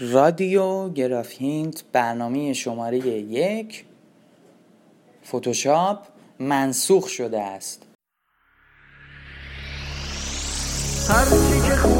رادیو گرافینت برنامه شماره یک. فتوشاپ منسوخ شده است. هرچی که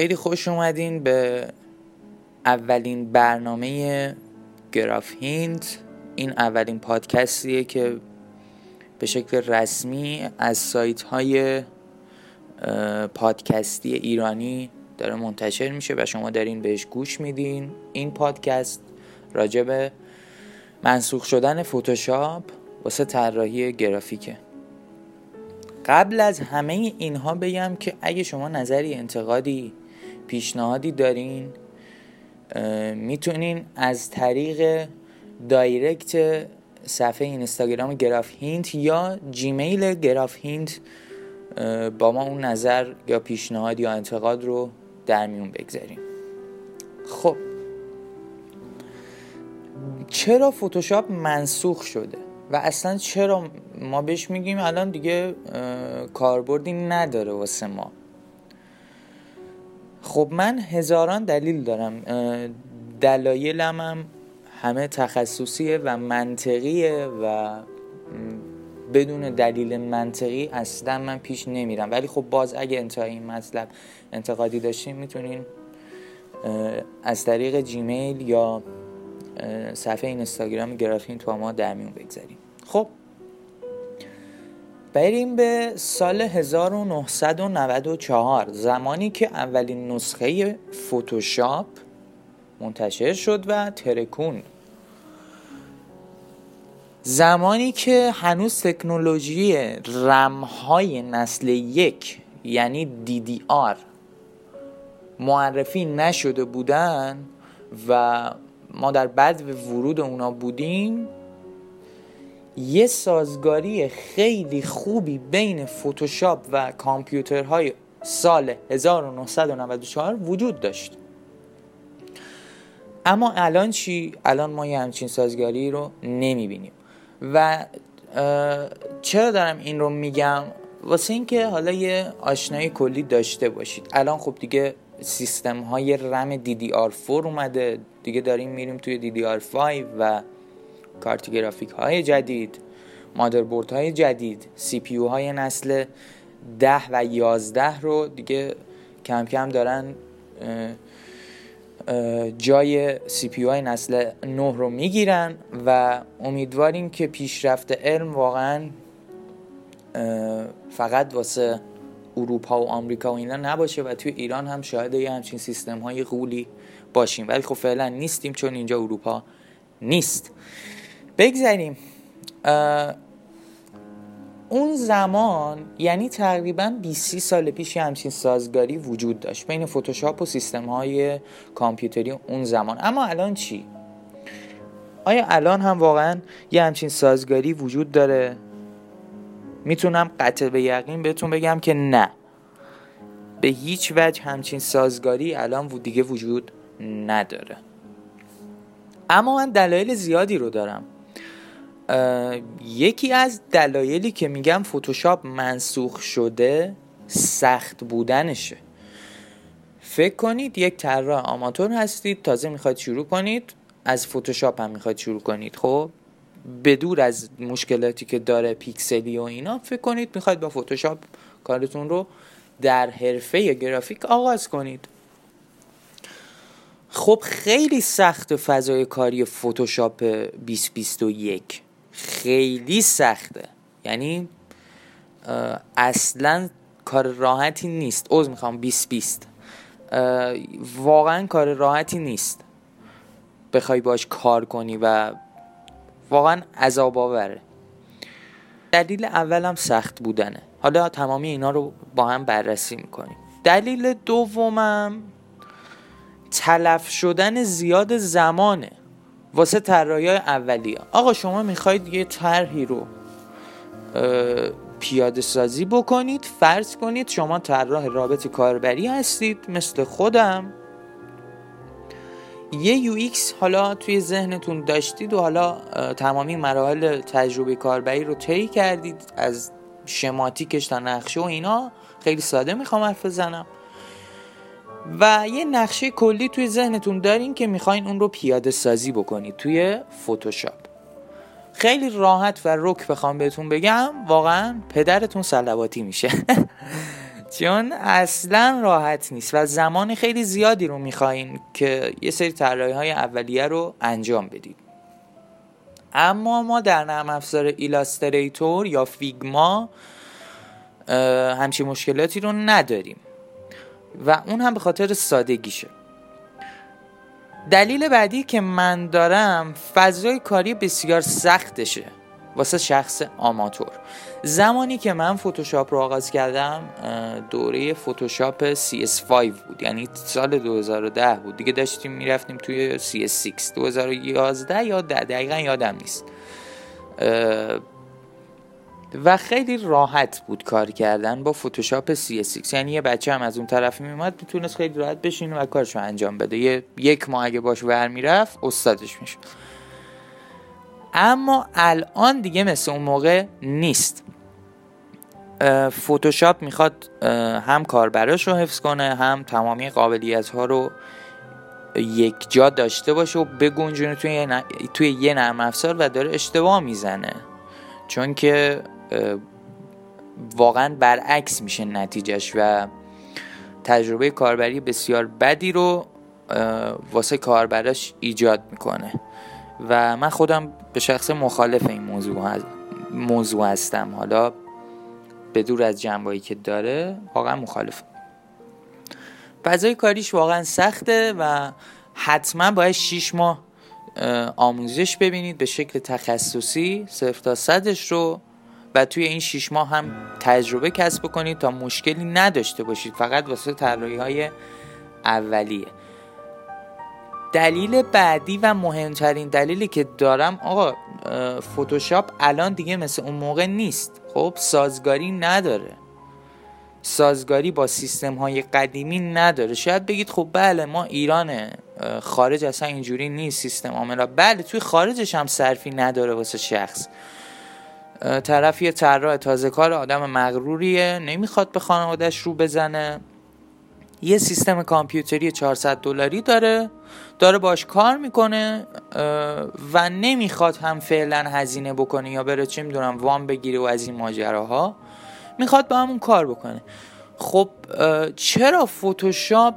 خیلی خوش اومدین به اولین برنامه گراف هینت. این اولین پادکستیه که به شکل رسمی از سایت های پادکستی ایرانی داره منتشر میشه و شما دارین بهش گوش میدین. این پادکست راجع به منسوخ شدن فتوشاپ واسه طراحی گرافیکه. قبل از همه اینها بگم که اگه شما نظری انتقادی پیشنهادی دارین می‌تونین از طریق دایرکت صفحه اینستاگرام گراف هینت یا جیمیل گراف هینت با ما اون نظر یا پیشنهاد یا انتقاد رو در میون بگذاریم خب. چرا فتوشاپ منسوخ شده؟ و اصلا چرا ما بهش میگیم؟ الان دیگه کاربردی نداره واسه ما. خب من هزاران دلیل دارم. دلایلم هم همه تخصصیه و منطقیه و بدون دلیل منطقی اصلا من پیش نمیرم. ولی خب باز اگه انتهای این مطلب انتقادی داشتیم می‌تونین از طریق جیمیل یا صفحه اینستاگرام گرافین تو ما در بگذاریم خب بریم به سال 1994 زمانی که اولین نسخه فتوشاپ منتشر شد و ترکون. زمانی که هنوز تکنولوژی رمهای نسل یک یعنی DDR معرفی نشده بودن و ما در بعد ورود اونا بودیم یه سازگاری خیلی خوبی بین فتوشاپ و کامپیوترهای سال 1994 وجود داشت. اما الان چی؟ الان ما یه همچین سازگاری رو نمی‌بینیم. و چرا دارم این رو میگم؟ واسه اینکه حالا یه آشنایی کلی داشته باشید. الان خب دیگه سیستم های رم DDR4 اومده. دیگه داریم میریم توی DDR5 و کارت گرافیک های جدید مادربرد های جدید CPU های نسل 10 و 11 رو دیگه کم کم دارن جای CPU های نسل 9 رو می‌گیرن و امیدواریم که پیشرفت علم واقعا فقط واسه اروپا و آمریکا و اینا نباشه و توی ایران هم شاید یه همچین سیستم های غولی باشیم. ولی خب فعلا نیستیم چون اینجا اروپا نیست. بگذاریم اون زمان یعنی تقریبا 20 سال پیش همچین سازگاری وجود داشت بین فتوشاپ و سیستم های کامپیوتری اون زمان. اما الان چی؟ آیا الان هم واقعا یه همچین سازگاری وجود داره؟ می‌تونم قطع به یقین بهتون بگم که نه. به هیچ وجه همچین سازگاری الان دیگه وجود نداره. اما من دلایل زیادی رو دارم. یکی از دلایلی که میگم فتوشاپ منسوخ شده سخت بودنشه. فکر کنید یک طراح آماتور هستید تازه می‌خواید شروع کنید از فتوشاپ هم می‌خواید شروع کنید. خب به دور از مشکلاتی که داره پیکسلی و اینا فکر کنید می‌خواید با فتوشاپ کارتون رو در حرفه گرافیک آغاز کنید. خب خیلی سخت فضای کاری فتوشاپ 2021 خیلی سخته. یعنی اصلا کار راحتی نیست. اوز می‌خوام 20 20 واقعا کار راحتی نیست. بخوای باش کار کنی و واقعا عذاب آوره. دلیل اولم سخت بودنه. حالا تمامی اینا رو با هم بررسی می‌کنیم. دلیل دومم تلف شدن زیاد زمانه. واسه طراحی های اولیه. آقا شما می‌خواید یه طرحی رو پیاده سازی بکنید فرض کنید شما طراح رابط کاربری هستید مثل خودم. یه یو حالا توی ذهنتون داشتید و حالا تمامی مراحل تجربه کاربری رو طی کردید از شماتیکش تا نقشه و اینا. خیلی ساده می‌خوام حرف بزنم. و یه نقشه کلی توی ذهنتون دارین که می‌خواین اون رو پیاده سازی بکنید توی فوتوشاپ خیلی راحت و رک بخوام بهتون بگم واقعا پدرتون سلواتی میشه. چون اصلا راحت نیست و زمان خیلی زیادی رو می‌خواین که یه سری طراحی های اولیه رو انجام بدید. اما ما در نرم افزار ایلاستریتور یا فیگما همچین مشکلاتی رو نداریم. و اون هم به خاطر سادگیشه. دلیل بعدی که من دارم فضای کاری بسیار سختشه واسه شخص آماتور. زمانی که من فتوشاپ رو آغاز کردم دوره فتوشاپ CS5 بود. یعنی سال 2010 بود. دیگه داشتیم می‌رفتیم توی CS6 2011 یا 10 دقیقا یادم نیست. و خیلی راحت بود کار کردن با فتوشاپ CS6 یعنی یه بچه هم از اون طرف میومد می‌تونست خیلی راحت بشینه و کارشو انجام بده. یه یک ماه اگه باش ور می‌رفت استادش میشه اما الان دیگه مثل اون موقع نیست. فتوشاپ می‌خواد هم کاربراش رو حفظ کنه هم تمامی قابلیت ها رو یک جا داشته باشه و بگنجونه توی, توی یه نرم افزار و داره اشتباه می‌زنه. چون که واقعا برعکس میشه نتیجهش و تجربه کاربری بسیار بدی رو واسه کاربراش ایجاد می‌کنه. و من خودم به شخص مخالف این موضوع, موضوع هستم. حالا به دور از جنبایی که داره واقعا مخالف فضای کاریش واقعا سخته و حتما باید 6 ماه آموزش ببینید به شکل تخصصی صرف تا صدش رو و توی این 6 ماه هم تجربه کسب کنید تا مشکلی نداشته باشید. فقط واسه طراحی های اولیه. دلیل بعدی و مهمترین دلیلی که دارم آقا فتوشاپ الان دیگه مثل اون موقع نیست. خب سازگاری نداره. سازگاری با سیستم های قدیمی نداره. شاید بگید خب بله ما ایرانه خارج اصلا اینجوری نیست سیستم عاملا بله توی خارجش هم صرفی نداره واسه شخص. طرف یه طراح تازه کار آدم مغروریه نمی‌خواد به خانوادش رو بزنه. یه سیستم کامپیوتری 400 دلاری داره داره باش کار می‌کنه و نمی‌خواد هم فعلا هزینه بکنه یا بره چه می‌دونم وام بگیره و از این ماجراها. می‌خواد با همون کار بکنه. خب چرا فوتوشاپ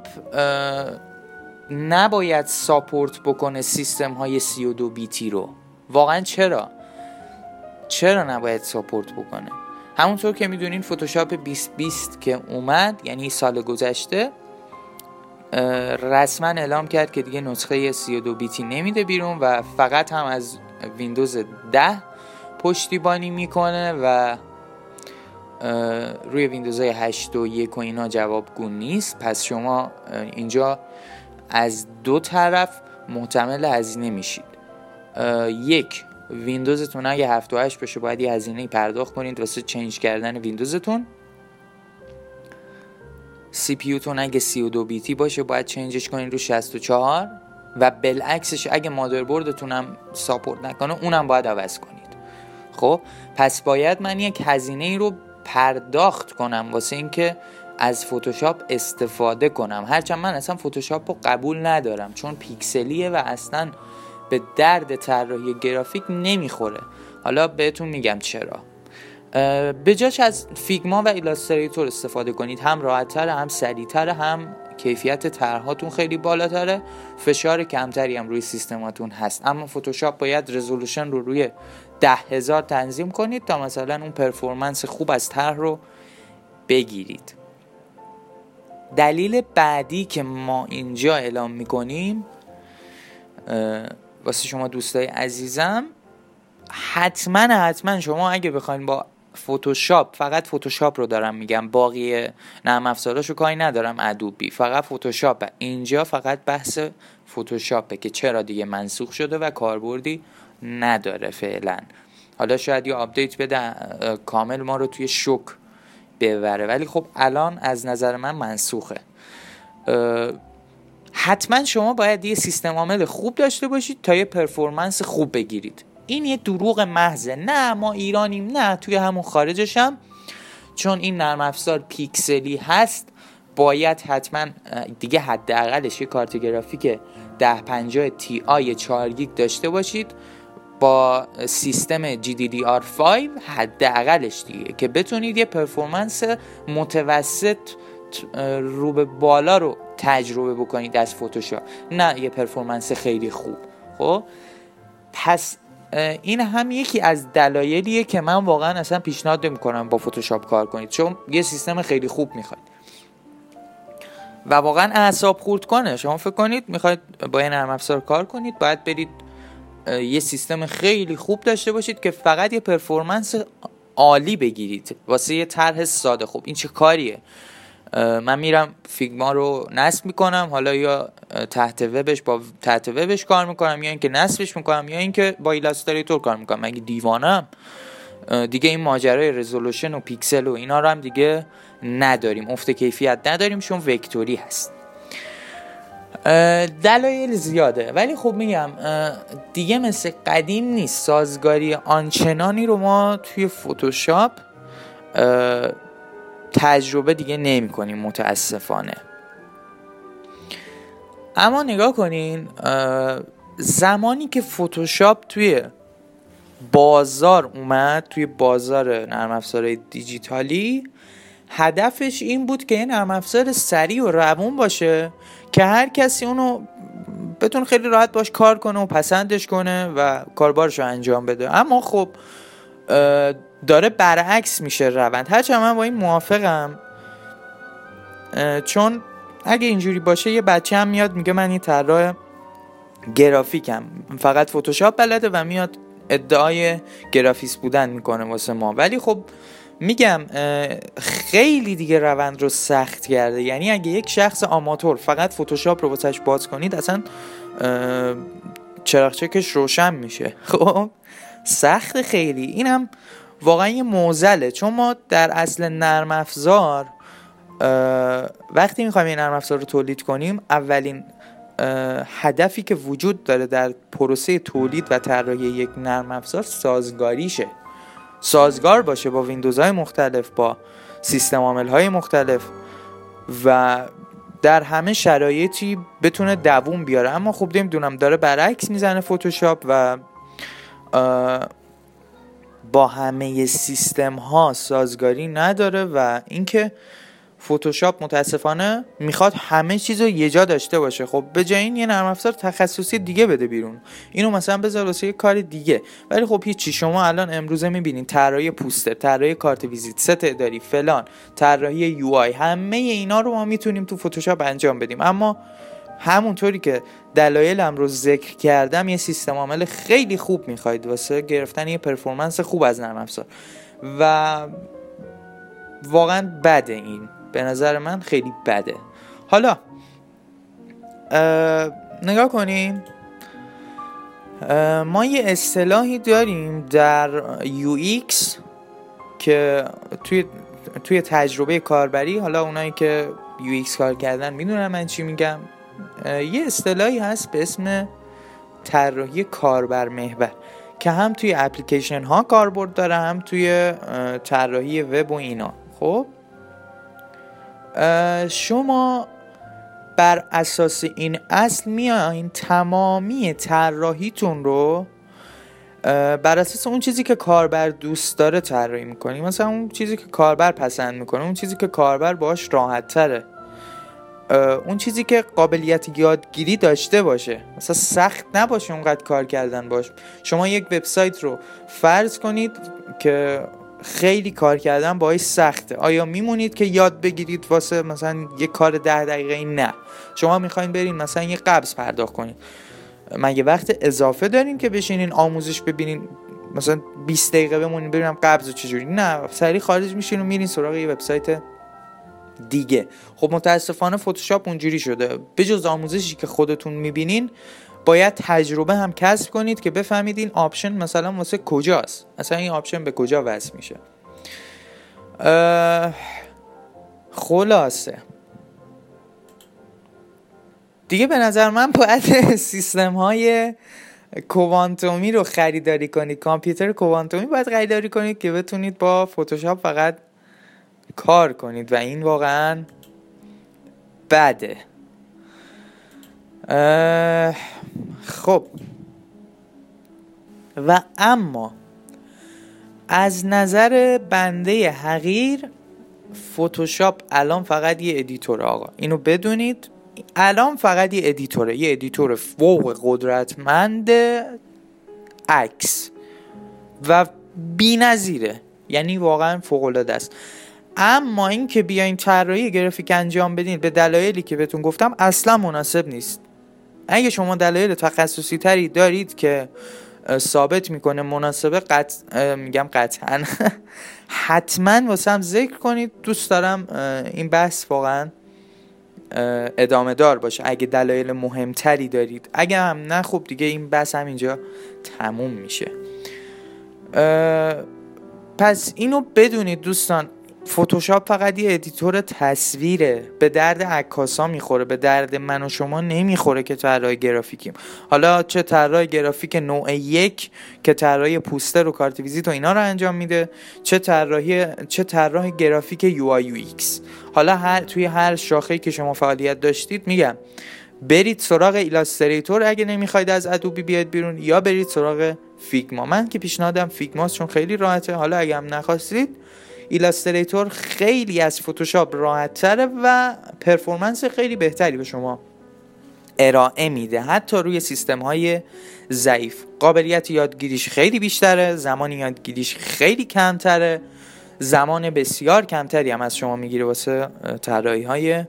نباید ساپورت بکنه سیستم های 32 بیتی رو؟ واقعا چرا؟ چرا نباید ساپورت بکنه؟ همونطور که می‌دونین فتوشاپ 2020 که اومد یعنی سال گذشته رسما اعلام کرد که دیگه نسخه 32 بیتی نمیده بیرون و فقط هم از ویندوز 10 پشتیبانی می‌کنه و روی ویندوز 8 و 1 و اینا جوابگو نیست. پس شما اینجا از دو طرف متحمل هزینه میشید. یک ویندوزتون اگه 7 و 8 باشه باید یه هزینه پرداخت کنید واسه change کردن ویندوزتون. CPU تون اگه 32 بیتی باشه باید change ش کنید رو 64 و بالعکسش اگه مادربردتون هم support نکنه اونم باید عوض کنید. خب پس باید من یک هزینه ای رو پرداخت کنم واسه اینکه از فتوشاپ استفاده کنم. هرچند من اصلا فتوشاپ رو قبول ندارم چون پیکسلیه و اصلا به درد طراحی گرافیک نمی‌خوره. حالا بهتون میگم چرا. به جاش از فیگما و ایلاستریتور استفاده کنید. هم راحتتر هم سریعتر هم کیفیت طرحاتون خیلی بالاتره. فشار کمتری هم روی سیستماتون هست. اما فتوشاپ باید resolution رو روی ده هزار تنظیم کنید تا مثلا اون پرفورمنس خوب از طرح رو بگیرید. دلیل بعدی که ما اینجا اعلام می‌کنیم واسه شما دوستای عزیزم حتما حتما شما اگه بخواین با فتوشاپ فقط فتوشاپ رو دارم میگم. باقی نرم افزاراشو کاری ندارم. ادوبی فقط فتوشاپ اینجا فقط بحث فتوشاپه که چرا دیگه منسوخ شده و کاربردی نداره فعلا. حالا شاید یه update بده کامل ما رو توی شوک ببره. ولی خب الان از نظر من منسوخه. حتما شما باید یه سیستم عامل خوب داشته باشید تا یه performance خوب بگیرید. این یه دروغ محضه. نه ما ایرانیم نه توی همون خارجشم چون این نرم افزار پیکسلی هست باید حتما دیگه حداقلش یه کارت گرافیک 1050 Ti 4 گیگ داشته باشید. با سیستم GDDR5 حداقلش دیگه. که بتونید یه performance متوسط رو به بالا رو تجربه بکنید از فتوشاپ نه یه performance خیلی خوب. خب؟ پس این هم یکی از دلایلیه که من واقعا اصلا پیشنهاد نمی‌کنم با فتوشاپ کار کنید. چون یه سیستم خیلی خوب می‌خواید. و واقعا اعصاب خورد کنه. شما فکر کنید می‌خواید با این نرم افزار کار کنید باید برید یه سیستم خیلی خوب داشته باشید که فقط یه performance عالی بگیرید. واسه یه طرح ساده خوب. این چه کاریه؟ من میرم Figma رو نصب می‌کنم. حالا یا تحت وبش با تحت وبش کار می‌کنم یا اینکه نصبش می‌کنم یا اینکه با Illustrator کار می‌کنم. مگه دیوانم دیگه این ماجرای resolution و پیکسل و اینا رو هم دیگه نداریم. افت کیفیت نداریم چون وکتوری هست. دلایل زیاده. ولی خب میگم دیگه مثل قدیم نیست. سازگاری آنچنانی رو ما توی فتوشاپ تجربه دیگه نمی کنیم متاسفانه. اما نگاه کنین زمانی که فتوشاپ توی بازار اومد توی بازار نرم افزارهای دیجیتالی هدفش این بود که یه نرم افزار سریع و روون باشه که هر کسی اونو بتون خیلی راحت باش کار کنه و پسندش کنه و کاربارش رو انجام بده. اما خب داره برعکس میشه روند. هرچند من با این موافقم. چون اگه اینجوری باشه یه بچه هم میاد میگه من این طراح گرافیکم. فقط فتوشاپ بلده و میاد ادعای گرافیس بودن می‌کنه واسه ما. ولی خب میگم خیلی دیگه روند رو سخت کرده. یعنی اگه یک شخص آماتور فقط فتوشاپ رو واسش باز کنید اصلا چراغچکش روشن میشه. خب؟ سخت خیلی. این هم واقعا یه موزله. چون ما در اصل نرم افزار وقتی می‌خوایم این نرم افزار رو تولید کنیم اولین هدفی که وجود داره در پروسه تولید و طراحی یک نرم افزار سازگاریشه. سازگار باشه با ویندوزهای مختلف با سیستم عامل های مختلف و در همه شرایطی بتونه دووم بیاره. اما خوب نمی‌دونم داره برعکس می‌زنه فتوشاپ و با همه سیستم ها سازگاری نداره و اینکه فتوشاپ متاسفانه می‌خواد همه چیز رو یه جا داشته باشه. خب به جای این یه نرم افزار تخصصی دیگه بده بیرون. اینو مثلا بذار واسه یه کار دیگه. ولی خب هیچی شما الان امروزه می‌بینین طراحی پوستر طراحی کارت ویزیت ست اداری فلان طراحی UI همه اینا رو ما می‌تونیم تو فتوشاپ انجام بدیم. اما همونطوری که دلایلم رو ذکر کردم یه سیستم عامل خیلی خوب می‌خواید. واسه گرفتن یه performance خوب از نرم افزار. و واقعا بده این. به نظر من خیلی بده. حالا نگاه کنیم. ما یه اصطلاحی داریم در UX که توی توی تجربه کاربری حالا اونایی که UX کار کردن می‌دونن من چی میگم. یه اصطلاحی هست به اسم طراحی کاربر محور که هم توی اپلیکیشن ها کاربرد داره هم توی طراحی وب و اینا. خب؟ شما بر اساس این اصل میاین تمامی طراحیتون رو بر اساس اون چیزی که کاربر دوست داره طراحی می‌کنی. مثلا اون چیزی که کاربر پسند می‌کنه اون چیزی که کاربر باش راحت تره اون چیزی که قابلیت یادگیری داشته باشه. مثلا سخت نباشه اونقدر کار کردن باش. شما یک وبسایت رو فرض کنید که خیلی کار کردن باعث سخته. آیا میمونید که یاد بگیرید واسه مثلا یه کار ده دقیقه؟ نه. شما می‌خواین برین مثلا یه قبض پرداخت کنید. مگه وقت اضافه دارین که بشینین آموزش ببینین؟ مثلا 20 دقیقه بمونین ببینم قبض چجوری. نه. سریع خارج میشین و میرین سراغ یه وبسایت دیگه. خب متاسفانه فتوشاپ اونجوری شده. به جز آموزشی که خودتون می‌بینین باید تجربه هم کسب کنید که بفهمید این option مثلا واسه کجاست. مثلا این option به کجا وصل میشه. خلاصه. دیگه به نظر من باید سیستم های کوانتومی رو خریداری کنید. کامپیوتر کوانتومی باید خریداری کنید که بتونید با فتوشاپ فقط کار کنید و این واقعا بده. خب. و اما از نظر بنده حقیر فتوشاپ الان فقط یه editor آقا. اینو بدونید. الان فقط یه editor ه. یه editor فوق قدرتمند عکس. بی‌نظیره. یعنی واقعا فوق العاده است. اما اینکه بیاین طراحی گرافیک انجام بدین به دلایلی که بهتون گفتم اصلا مناسب نیست. اگه شما دلایل تخصصی تری دارید که ثابت می‌کنه مناسبه قط... میگم قطعا حتما واسه هم ذکر کنید. دوست دارم این بحث واقعا ادامه دار باشه. اگه دلایل مهمتری دارید. اگه هم نه خوب دیگه این بحث هم اینجا تموم میشه. پس اینو بدونید دوستان. فتوشاپ فقط یه editor تصویره. به درد عکاسا می‌خوره. به درد من و شما نمی‌خوره که طراح گرافیکیم. حالا چه طراح گرافیک نوع یک که طراحی پوستر و کارت ویزیت و اینا رو انجام میده چه طراحی چه طراح گرافیک UI UX. حالا هر توی هر شاخه‌ای که شما فعالیت داشتید میگم برید سراغ Illustrator اگه نمی‌خواید از Adobe بیاد بیرون یا برید سراغ Figma. من که پیشنهادم Figma ست چون خیلی راحته. حالا اگه هم نخواستید Illustrator خیلی از فتوشاپ راحت تره و performance خیلی بهتری به شما ارائه میده. حتی روی سیستم های ضعیف. قابلیت یادگیریش خیلی بیشتره زمان یادگیریش خیلی کمتره زمان بسیار کمتری هم از شما می‌گیره واسه طراحی های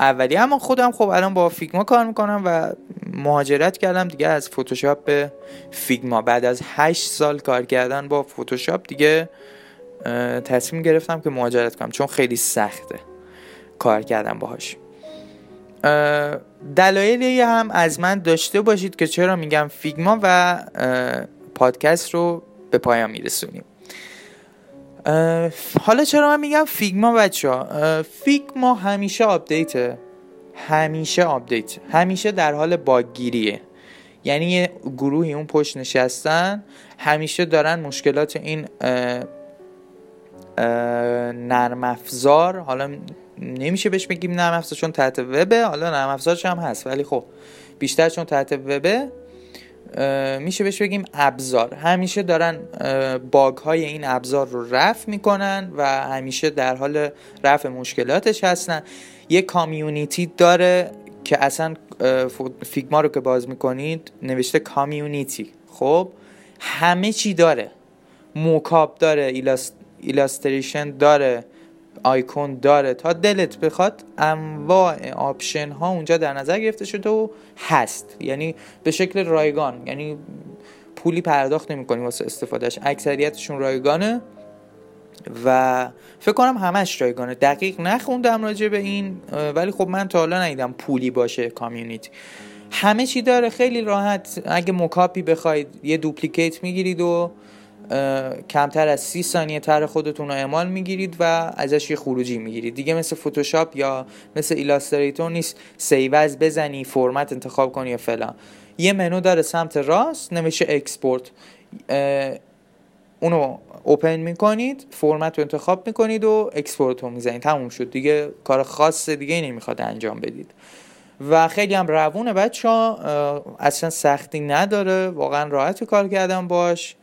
اولی. اما خودم خب الان با Figma کار می‌کنم و مهاجرت کردم دیگه از فتوشاپ به Figma بعد از 8 سال کار کردن با فتوشاپ دیگه تصمیم گرفتم که مهاجرت کنم چون خیلی سخته کار کردم باهاش. دلایلی هم از من داشته باشید که چرا میگم Figma و پادکست رو به پایان میرسونیم. حالا چرا من میگم Figma بچه ها Figma همیشه update ه. همیشه update. همیشه در حال باگیریه. یعنی یه گروهی اون پشت نشستن همیشه دارن مشکلات این نرم افزار. حالا نمیشه بهش بگیم نرم افزار چون تحت وبه. حالا نرم افزارش هم هست ولی خب بیشتر چون تحت وبه میشه بهش بگیم ابزار. همیشه دارن باگ های این ابزار رو رفع می‌کنن و همیشه در حال رفع مشکلاتش هستن. یه کامیونیتی داره که اصلا Figma رو که باز می‌کنید نوشته community. خب همه چی داره. mockup داره illust illustration داره آیکون داره. تا دلت بخواد انواع option ها اونجا در نظر گرفته شده و هست. یعنی به شکل رایگان. یعنی پولی پرداخت نمی‌کنی واسه استفادهش اکثریتشون رایگانه و فکر کنم همش رایگانه. دقیق نخوندم راجع به این ولی خب من تا حالا ندیدم پولی باشه community. همه چی داره. خیلی راحت. اگه mockup ی بخواید یه duplicate می‌گیرید و کمتر از سی ثانیه طرح خودتون رو اعمال می‌گیرید و ازش یه خروجی می‌گیرید. دیگه مثل فوتوشاپ یا مثل Illustrator نیست. سیوز بزنی فرمت انتخاب کنی یا فلان. یه منو داره سمت راست نوشته export اونو open می‌کنید فرمت رو انتخاب می‌کنید و export رو می‌زنید. تموم شد. دیگه کار خاص دیگه نمی‌خواد انجام بدید. و خیلی هم روونه بچه ها اصلا سختی نداره. واقعا راحت کار کردم باش.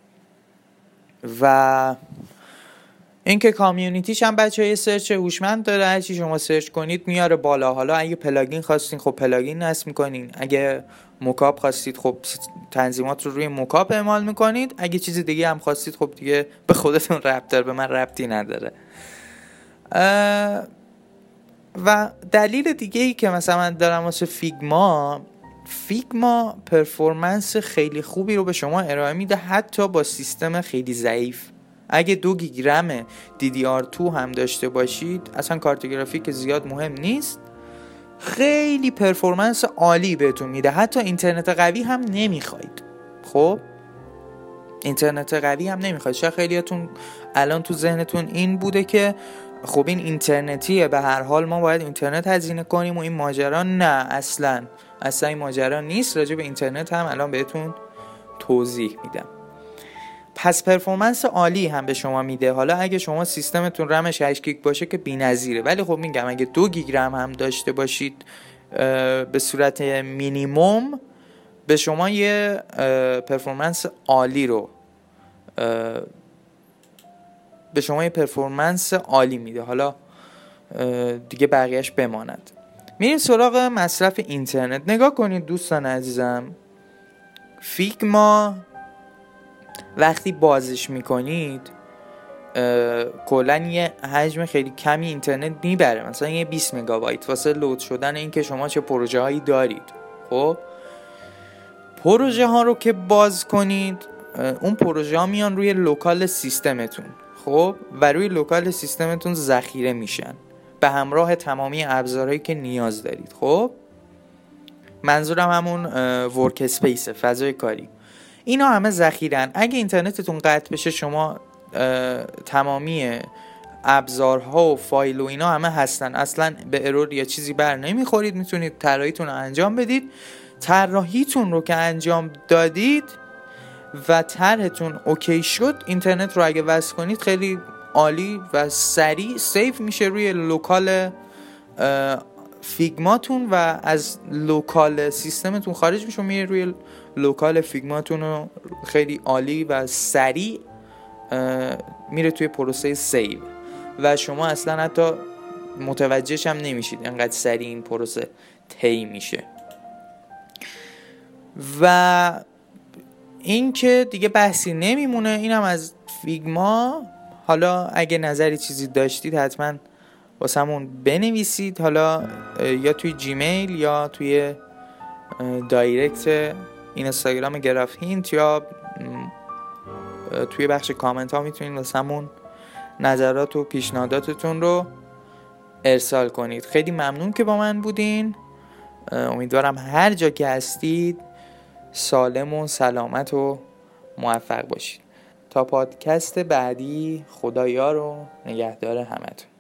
و اینکه community ش هم بچه های search هوشمند داره هرچی شما search کنید میاره بالا. حالا اگه plugin خواستین خب plugin نصب می‌کنین. اگه mockup خواستید خب تنظیمات رو روی mockup اعمال می‌کنید. اگه چیز دیگه هم خواستید خب دیگه به خودتون ربط داره به من ربطی نداره. و دلیل دیگه ای که مثلا من دارم واسه Figma Figma performance خیلی خوبی رو به شما ارائه میده حتی با سیستم خیلی ضعیف. اگه دو گیگرم DDR2 هم داشته باشید اصلا کارت گرافیک زیاد مهم نیست. خیلی performance عالی بهتون میده. حتی اینترنت قوی هم نمی‌خواید. خب؟ اینترنت قوی هم نمی‌خواید. شاید خیلیاتون الان تو ذهنتون این بوده که خب این اینترنتیه به هر حال ما باید اینترنت هزینه کنیم و این ماجرا نه اصلا. اصلا این ماجرا نیست. راجع به اینترنت هم الان بهتون توضیح میدم. پس performance عالی هم به شما میده. حالا اگه شما سیستمتون رمش 8 گیگ باشه که بی‌نظیره. ولی خب میگم اگه دو گیگ رم هم داشته باشید به صورت مینیموم به شما یه پرفورمنس عالی رو به شما یه پرفورمنس عالی میده. حالا دیگه بقیهش بماند. میریم سراغ مصرف اینترنت. نگاه کنید دوستان عزیزم. فیگما وقتی بازش می‌کنید کلا یه حجم خیلی کمی اینترنت می‌بره. مثلا یه 20 مگابایت. واسه لود شدن اینکه شما چه پروژه هایی دارید. خب؟ پروژه ها رو که باز کنید اون پروژه ها میان روی local سیستمتون. خب و روی local سیستمتون ذخیره میشن. به همراه تمامی ابزارهایی که نیاز دارید. خب؟ منظورم همون workspace فضای کاری. اینا همه ذخیرن. اگه اینترنتتون قطع بشه شما تمامی ابزارها و فایل و اینا همه هستن. اصلا به error یا چیزی بر نمی‌خورید. می‌تونید طراحیتون رو انجام بدید. طراحیتون رو که انجام دادید و طرحتون OK شد اینترنت رو اگه وصل کنید خیلی عالی و سریع save میشه روی local فیگماتون و از local سیستمتون خارج میشه میره روی local فیگماتون رو خیلی عالی و سریع میره توی پروسه save. و شما اصلا حتی متوجهش هم نمیشید انقدر سریع این پروسه طی میشه. و این که دیگه بحثی نمیمونه اینم از فیگما. حالا اگه نظری چیزی داشتید حتما واسمون بنویسید. حالا یا توی جیمیل یا توی direct اینستاگرام گراف هینت یا توی بخش کامنت ها می‌تونید واسمون نظرات و پیشنهاداتتون رو ارسال کنید. خیلی ممنون که با من بودین. امیدوارم هر جا که هستید سالم و سلامت و موفق باشید. تا پادکست بعدی خدایا رو نگهدار همتون.